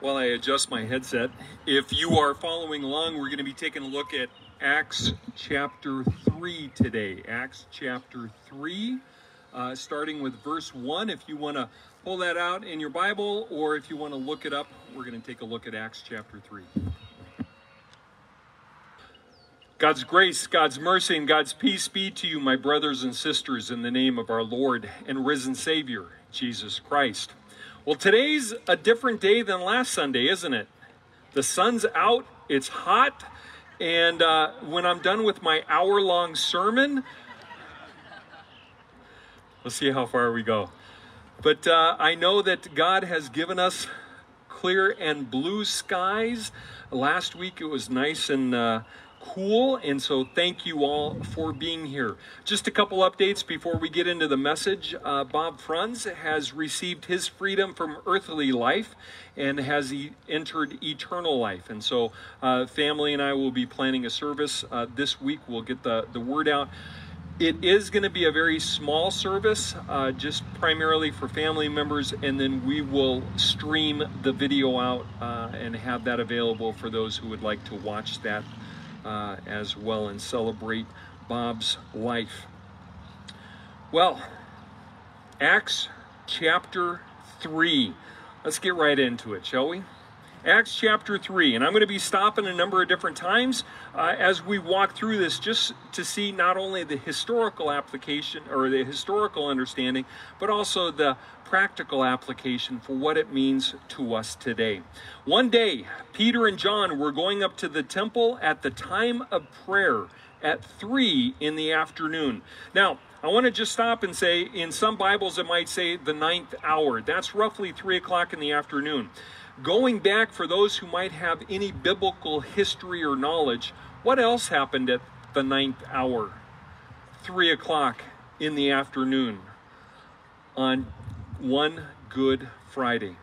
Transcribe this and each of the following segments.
while I adjust my headset. If you are following along, we're going to be taking a look at Acts chapter 3 today. Acts chapter 3, uh, starting with verse 1. If you want to pull that out in your Bible or if you want to look it up, we're going to take a look at Acts chapter 3. God's grace, God's mercy, and God's peace be to you, my brothers and sisters, in the name of our Lord and risen Savior, Jesus Christ. Well, today's a different day than last Sunday, isn't it? The sun's out, it's hot, and uh, when I'm done with my hour long sermon, we'll see how far we go. But uh, I know that God has given us clear and blue skies. Last week it was nice and uh, cool. And so thank you all for being here. Just a couple updates before we get into the message. Uh, Bob Franz has received his freedom from earthly life and has e- entered eternal life. And so uh, family and I will be planning a service uh, this week. We'll get the, the word out. It is going to be a very small service, uh, just primarily for family members, and then we will stream the video out uh, and have that available for those who would like to watch that uh, as well and celebrate Bob's life. Well, Acts chapter 3. Let's get right into it, shall we? Acts chapter 3. And I'm going to be stopping a number of different times uh, as we walk through this just to see not only the historical application or the historical understanding, but also the practical application for what it means to us today. One day, Peter and John were going up to the temple at the time of prayer at 3 in the afternoon. Now, I want to just stop and say in some Bibles it might say the ninth hour. That's roughly 3 o'clock in the afternoon. Going back for those who might have any biblical history or knowledge, what else happened at the ninth hour? 3 o'clock in the afternoon on one Good Friday.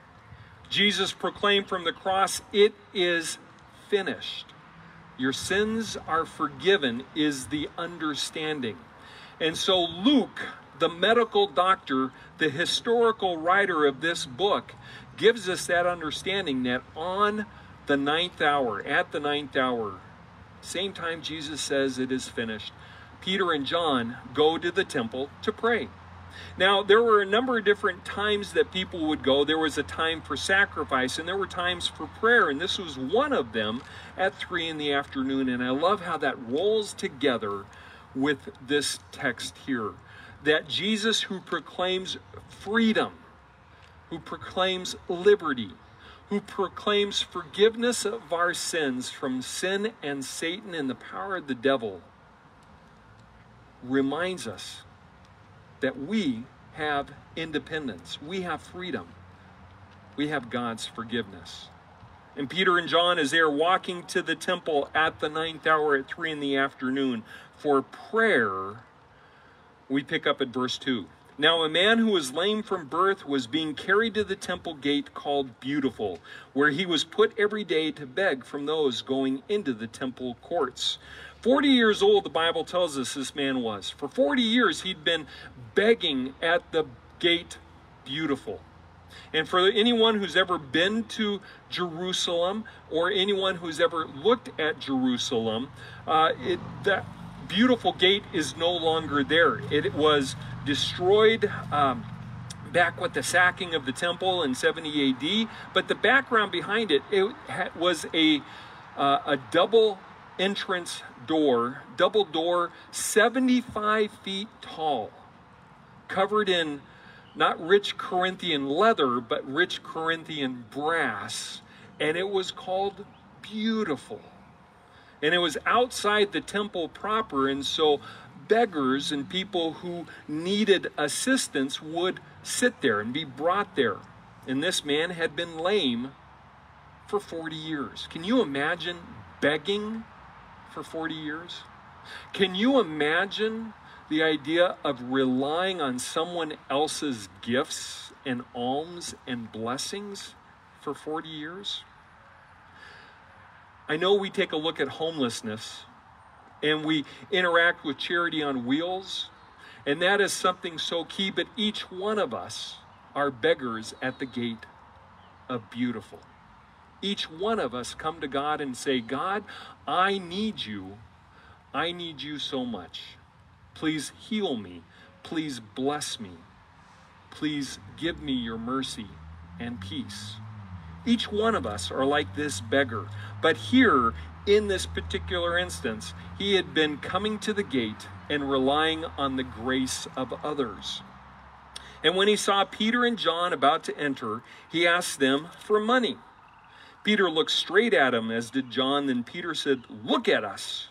Jesus proclaimed from the cross, It is finished. Your sins are forgiven, is the understanding. And so Luke, the medical doctor, the historical writer of this book, gives us that understanding that on the ninth hour, at the ninth hour, same time Jesus says it is finished, Peter and John go to the temple to pray. Now, there were a number of different times that people would go. There was a time for sacrifice, and there were times for prayer, and this was one of them at 3 in the afternoon. And I love how that rolls together with this text here that Jesus, who proclaims freedom, who proclaims liberty, who proclaims forgiveness of our sins from sin and Satan and the power of the devil, reminds us that we have independence, we have freedom, we have God's forgiveness. And Peter and John, as they are walking to the temple at the ninth hour at three in the afternoon for prayer, we pick up at verse 2. Now, a man who was lame from birth was being carried to the temple gate called Beautiful, where he was put every day to beg from those going into the temple courts. 40 years old, the Bible tells us this man was. For 40 years, he'd been begging at the gate Beautiful. And for anyone who's ever been to Jerusalem or anyone who's ever looked at Jerusalem, uh, it, that beautiful gate is no longer there. It was destroyed um, back with the sacking of the temple in 70 AD. But the background behind it, it was a, uh, a double entrance door, double door, 75 feet tall, covered in not rich Corinthian leather, but rich Corinthian brass. And it was called Beautiful. And it was outside the temple proper. And so beggars and people who needed assistance would sit there and be brought there. And this man had been lame for 40 years. Can you imagine begging for 40 years? Can you imagine the idea of relying on someone else's gifts and alms and blessings for 40 years? I know we take a look at homelessness and we interact with charity on wheels, and that is something so key, but each one of us are beggars at the gate of beautiful. each one of us come to God and say, God, I need you. I need you so much. Please heal me. Please bless me. Please give me your mercy and peace. Each one of us are like this beggar. But here, in this particular instance, he had been coming to the gate and relying on the grace of others. And when he saw Peter and John about to enter, he asked them for money. Peter looked straight at him, as did John. Then Peter said, Look at us.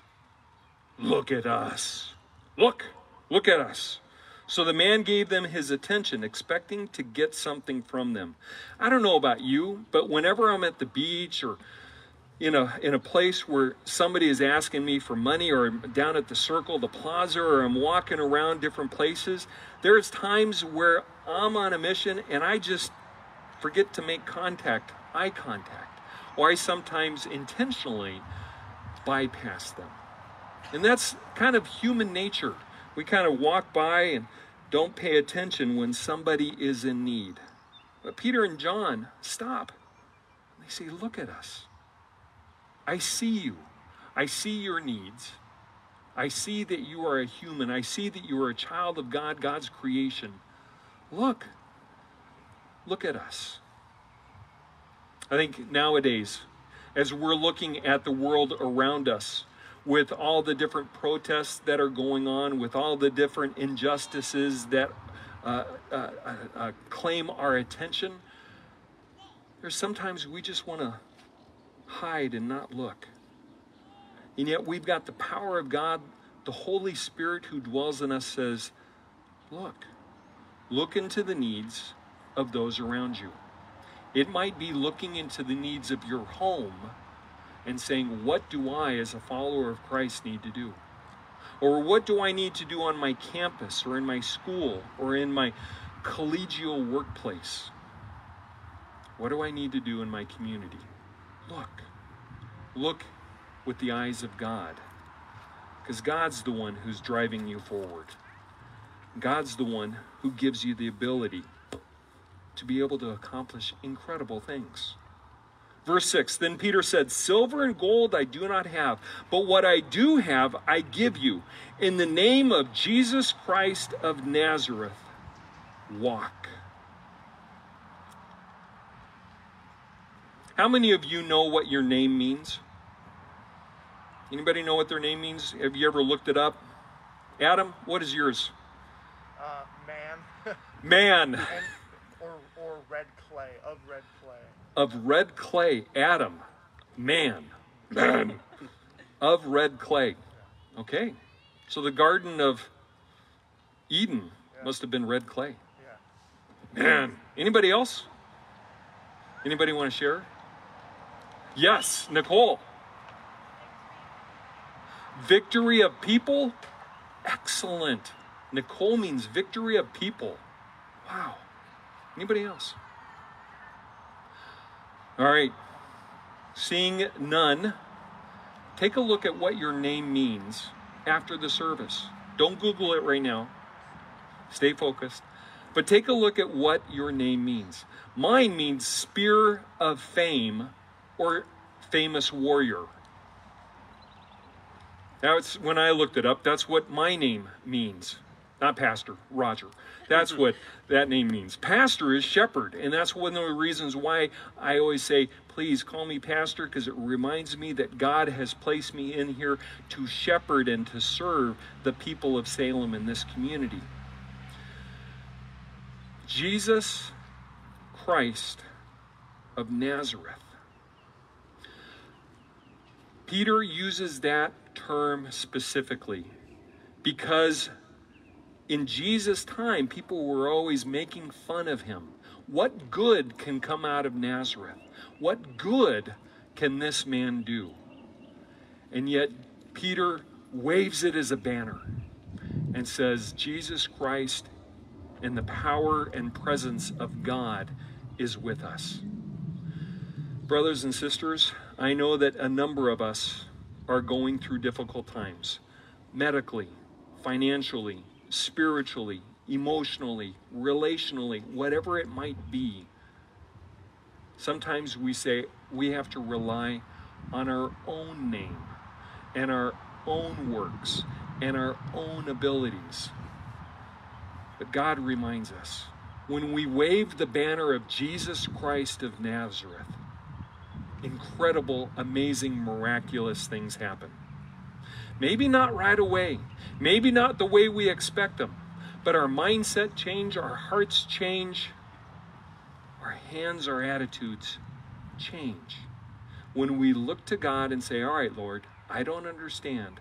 Look at us. Look, look at us. So the man gave them his attention, expecting to get something from them. I don't know about you, but whenever I'm at the beach or in a in a place where somebody is asking me for money or down at the circle the plaza or i'm walking around different places there's times where i'm on a mission and i just forget to make contact eye contact or i sometimes intentionally bypass them and that's kind of human nature we kind of walk by and don't pay attention when somebody is in need but peter and john stop they say look at us I see you. I see your needs. I see that you are a human. I see that you are a child of God, God's creation. Look. Look at us. I think nowadays, as we're looking at the world around us, with all the different protests that are going on, with all the different injustices that uh, uh, uh, uh claim our attention, there's sometimes we just want to hide and not look. And yet we've got the power of God, the Holy Spirit who dwells in us says, Look, look into the needs of those around you. It might be looking into the needs of your home and saying, What do I, as a follower of Christ, need to do? Or what do I need to do on my campus or in my school or in my collegial workplace? What do I need to do in my community? Look. Look with the eyes of God. Because God's the one who's driving you forward. God's the one who gives you the ability to be able to accomplish incredible things. Verse 6 Then Peter said, Silver and gold I do not have, but what I do have I give you. In the name of Jesus Christ of Nazareth, walk. How many of you know what your name means? Anybody know what their name means? Have you ever looked it up? Adam, what is yours? Uh, man. man. And, or, or red clay, of red clay. Of red clay. Adam. Man. Man. of red clay. Okay. So the Garden of Eden yeah. must have been red clay. Yeah. Man. Anybody else? Anybody want to share? Yes, Nicole. Victory of people? Excellent. Nicole means victory of people. Wow. Anybody else? All right. Seeing none, take a look at what your name means after the service. Don't Google it right now. Stay focused. But take a look at what your name means. Mine means spear of fame or famous warrior. It's, when I looked it up, that's what my name means. Not pastor, Roger. That's what that name means. Pastor is shepherd, and that's one of the reasons why I always say, please call me pastor, because it reminds me that God has placed me in here to shepherd and to serve the people of Salem in this community. Jesus Christ of Nazareth. Peter uses that term specifically because in Jesus' time, people were always making fun of him. What good can come out of Nazareth? What good can this man do? And yet, Peter waves it as a banner and says, Jesus Christ and the power and presence of God is with us. Brothers and sisters, I know that a number of us are going through difficult times medically, financially, spiritually, emotionally, relationally, whatever it might be. Sometimes we say we have to rely on our own name and our own works and our own abilities. But God reminds us when we wave the banner of Jesus Christ of Nazareth, incredible, amazing, miraculous things happen. Maybe not right away, maybe not the way we expect them, but our mindset change, our hearts change, our hands, our attitudes change. When we look to God and say, All right, Lord, I don't understand,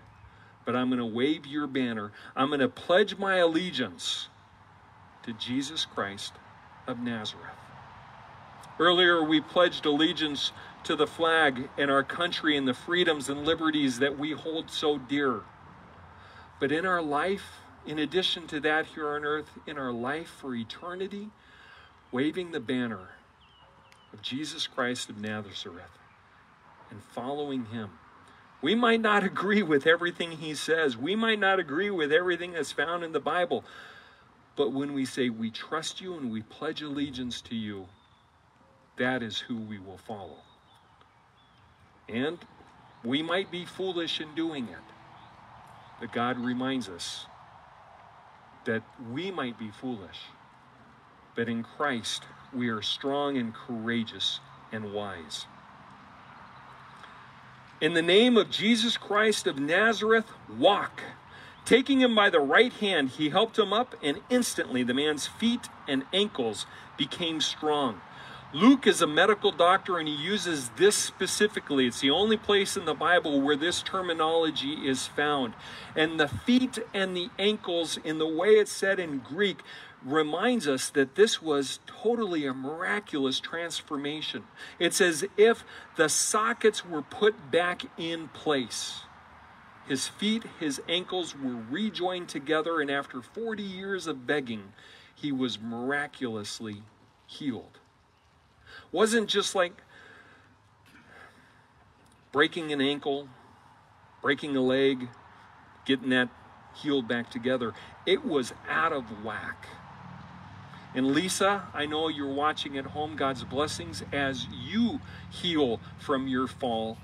but I'm going to wave your banner. I'm going to pledge my allegiance to Jesus Christ of Nazareth. Earlier, we pledged allegiance to the flag and our country and the freedoms and liberties that we hold so dear. But in our life, in addition to that here on earth, in our life for eternity, waving the banner of Jesus Christ of Nazareth and following him. We might not agree with everything he says. We might not agree with everything that's found in the Bible. But when we say we trust you and we pledge allegiance to you, that is who we will follow. And we might be foolish in doing it. But God reminds us that we might be foolish. But in Christ, we are strong and courageous and wise. In the name of Jesus Christ of Nazareth, walk. Taking him by the right hand, he helped him up, and instantly the man's feet and ankles became strong. Luke is a medical doctor and he uses this specifically. It's the only place in the Bible where this terminology is found. And the feet and the ankles, in the way it's said in Greek, reminds us that this was totally a miraculous transformation. It's as if the sockets were put back in place. His feet, his ankles were rejoined together, and after 40 years of begging, he was miraculously healed wasn't just like breaking an ankle, breaking a leg, getting that healed back together. It was out of whack. And Lisa, I know you're watching at home. God's blessings as you heal from your fall.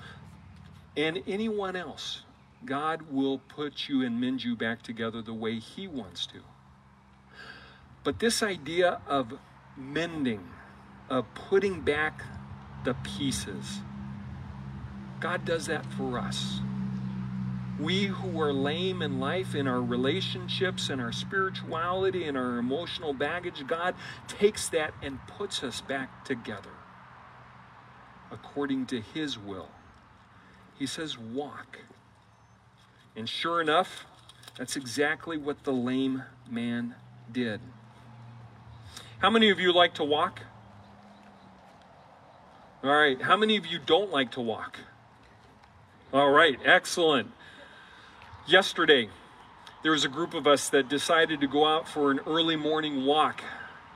And anyone else, God will put you and mend you back together the way He wants to. But this idea of mending, of putting back the pieces. God does that for us. We who are lame in life, in our relationships, in our spirituality, in our emotional baggage, God takes that and puts us back together according to His will. He says, walk. And sure enough, that's exactly what the lame man did. How many of you like to walk? All right, how many of you don't like to walk? All right, excellent. Yesterday, there was a group of us that decided to go out for an early morning walk.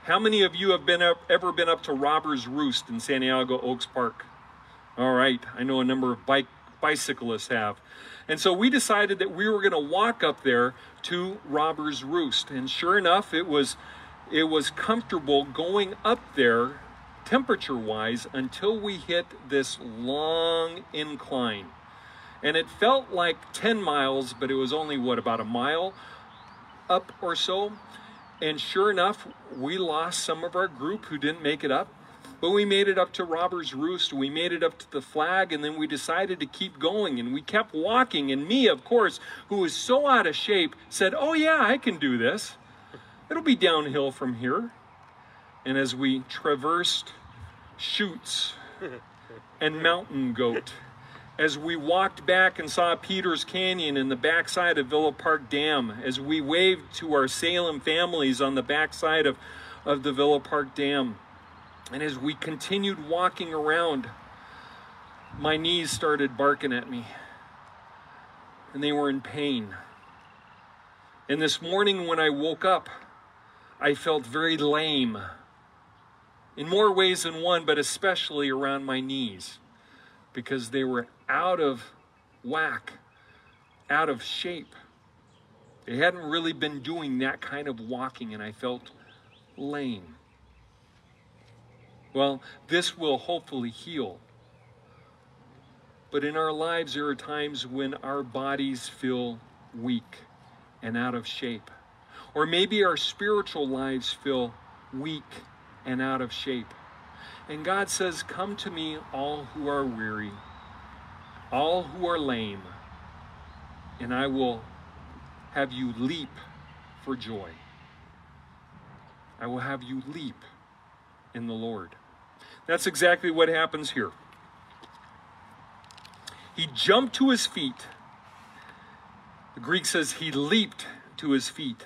How many of you have been up, ever been up to Robber's Roost in Santiago Oaks Park? All right, I know a number of bike bicyclists have. And so we decided that we were going to walk up there to Robber's Roost. And sure enough, it was it was comfortable going up there temperature wise until we hit this long incline. And it felt like 10 miles, but it was only, what, about a mile up or so. And sure enough, we lost some of our group who didn't make it up. But we made it up to Robber's Roost. We made it up to the flag, and then we decided to keep going. And we kept walking. And me, of course, who was so out of shape, said, Oh, yeah, I can do this. It'll be downhill from here. And as we traversed chutes and mountain goat, as we walked back and saw Peters Canyon and the backside of Villa Park Dam, as we waved to our Salem families on the backside of, of the Villa Park Dam, and as we continued walking around, my knees started barking at me, and they were in pain. And this morning when I woke up, I felt very lame in more ways than one, but especially around my knees because they were out of whack, out of shape. They hadn't really been doing that kind of walking, and I felt lame. Well, this will hopefully heal. But in our lives, there are times when our bodies feel weak and out of shape. Or maybe our spiritual lives feel weak and out of shape. And God says, Come to me, all who are weary, all who are lame, and I will have you leap for joy. I will have you leap in the Lord. That's exactly what happens here. He jumped to his feet. The Greek says he leaped to his feet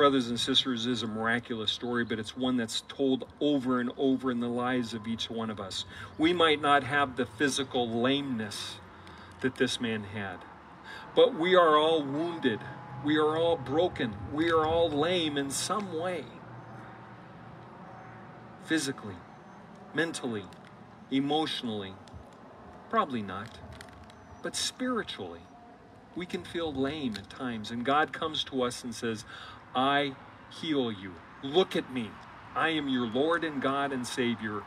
Brothers and sisters, is a miraculous story, but it's one that's told over and over in the lives of each one of us. We might not have the physical lameness that this man had, but we are all wounded. We are all broken. We are all lame in some way physically, mentally, emotionally. Probably not, but spiritually. We can feel lame at times, and God comes to us and says, I heal you. Look at me. I am your Lord and God and Savior.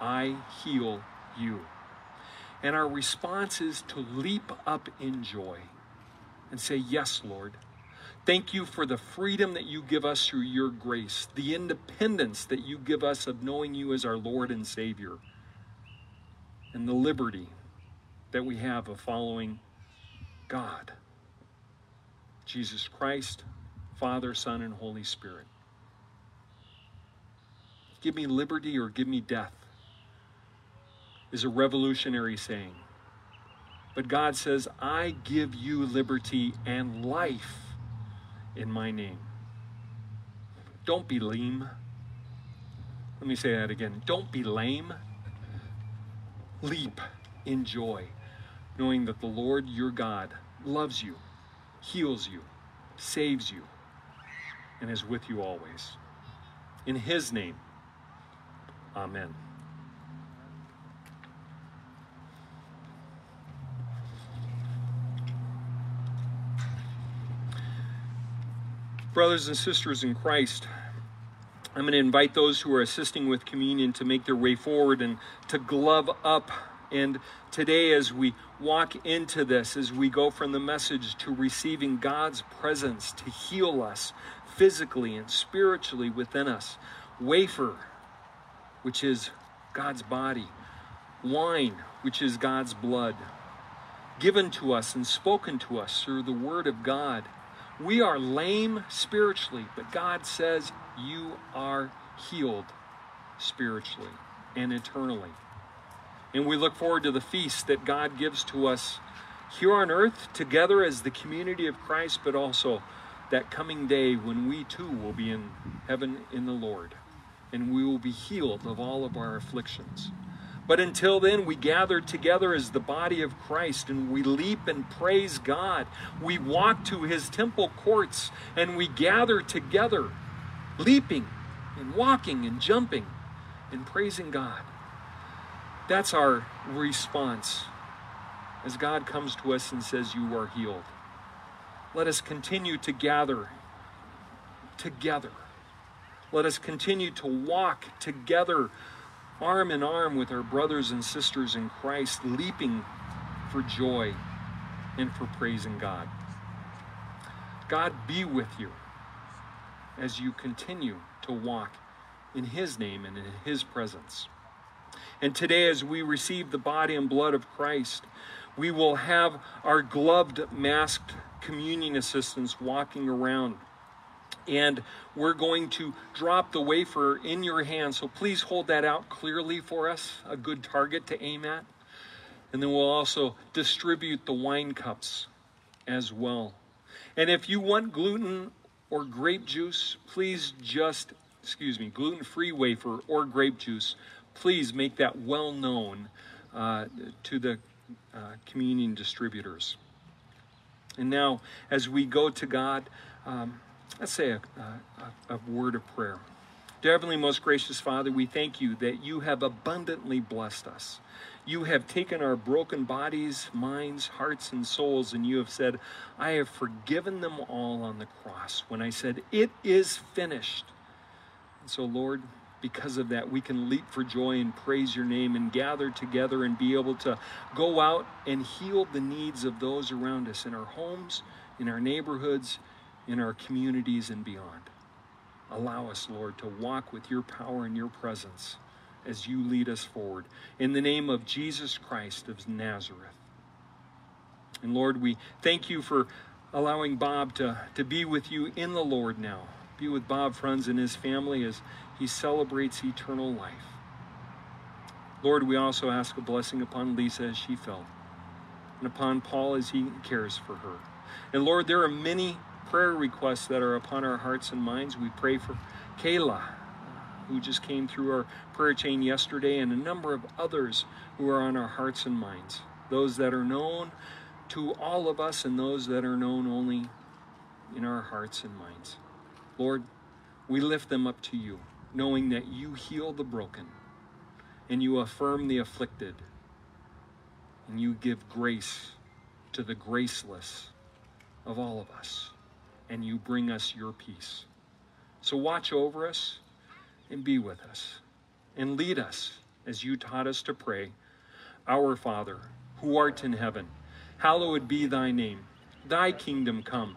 I heal you. And our response is to leap up in joy and say, Yes, Lord. Thank you for the freedom that you give us through your grace, the independence that you give us of knowing you as our Lord and Savior, and the liberty that we have of following God, Jesus Christ, Father, Son, and Holy Spirit. Give me liberty or give me death is a revolutionary saying. But God says, I give you liberty and life in my name. Don't be lame. Let me say that again. Don't be lame. Leap in joy, knowing that the Lord your God loves you, heals you, saves you and is with you always. In his name, amen. Brothers and sisters in Christ, I'm going to invite those who are assisting with communion to make their way forward and to glove up. And today, as we walk into this, as we go from the message to receiving God's presence to heal us, physically and spiritually within us. Wafer, which is God's body. Wine, which is God's blood. Given to us and spoken to us through the Word of God. We are lame spiritually, but God says you are healed spiritually and eternally. And we look forward to the feast that God gives to us here on earth together as the community of Christ, but also that coming day when we too will be in heaven in the Lord and we will be healed of all of our afflictions. But until then, we gather together as the body of Christ and we leap and praise God. We walk to his temple courts and we gather together, leaping and walking and jumping and praising God. That's our response as God comes to us and says, You are healed let us continue to gather together. Let us continue to walk together, arm in arm with our brothers and sisters in Christ, leaping for joy and for praising God. God be with you as you continue to walk in His name and in His presence. And today, as we receive the body and blood of Christ, we will have our gloved, masked communion assistants walking around. And we're going to drop the wafer in your hand. So please hold that out clearly for us, a good target to aim at. And then we'll also distribute the wine cups as well. And if you want gluten or grape juice, please just, excuse me, gluten free wafer or grape juice, please make that well known uh, to the uh, communion distributors. And now, as we go to God, um, let's say a, a, a word of prayer. Dear Heavenly, most gracious Father, we thank you that you have abundantly blessed us. You have taken our broken bodies, minds, hearts, and souls, and you have said, I have forgiven them all on the cross when I said, It is finished. And so, Lord, because of that, we can leap for joy and praise your name and gather together and be able to go out and heal the needs of those around us in our homes, in our neighborhoods, in our communities, and beyond. Allow us, Lord, to walk with your power and your presence as you lead us forward. In the name of Jesus Christ of Nazareth. And Lord, we thank you for allowing Bob to, to be with you in the Lord now. Be with Bob Franz and his family as he celebrates eternal life. Lord, we also ask a blessing upon Lisa as she fell, and upon Paul as he cares for her. And Lord, there are many prayer requests that are upon our hearts and minds. We pray for Kayla, who just came through our prayer chain yesterday, and a number of others who are on our hearts and minds. Those that are known to all of us, and those that are known only in our hearts and minds. Lord, we lift them up to you, knowing that you heal the broken, and you affirm the afflicted, and you give grace to the graceless of all of us, and you bring us your peace. So watch over us and be with us and lead us as you taught us to pray. Our Father, who art in heaven, hallowed be thy name. Thy kingdom come,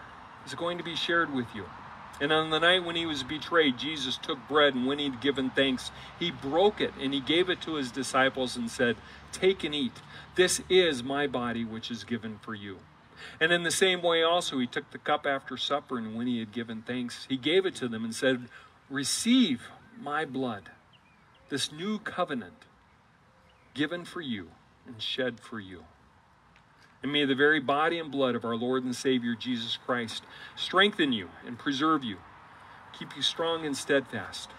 is going to be shared with you. And on the night when he was betrayed, Jesus took bread, and when he'd given thanks, he broke it and he gave it to his disciples and said, Take and eat. This is my body, which is given for you. And in the same way, also, he took the cup after supper, and when he had given thanks, he gave it to them and said, Receive my blood, this new covenant given for you and shed for you. And may the very body and blood of our Lord and Savior Jesus Christ strengthen you and preserve you, keep you strong and steadfast,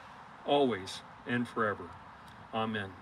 always and forever. Amen.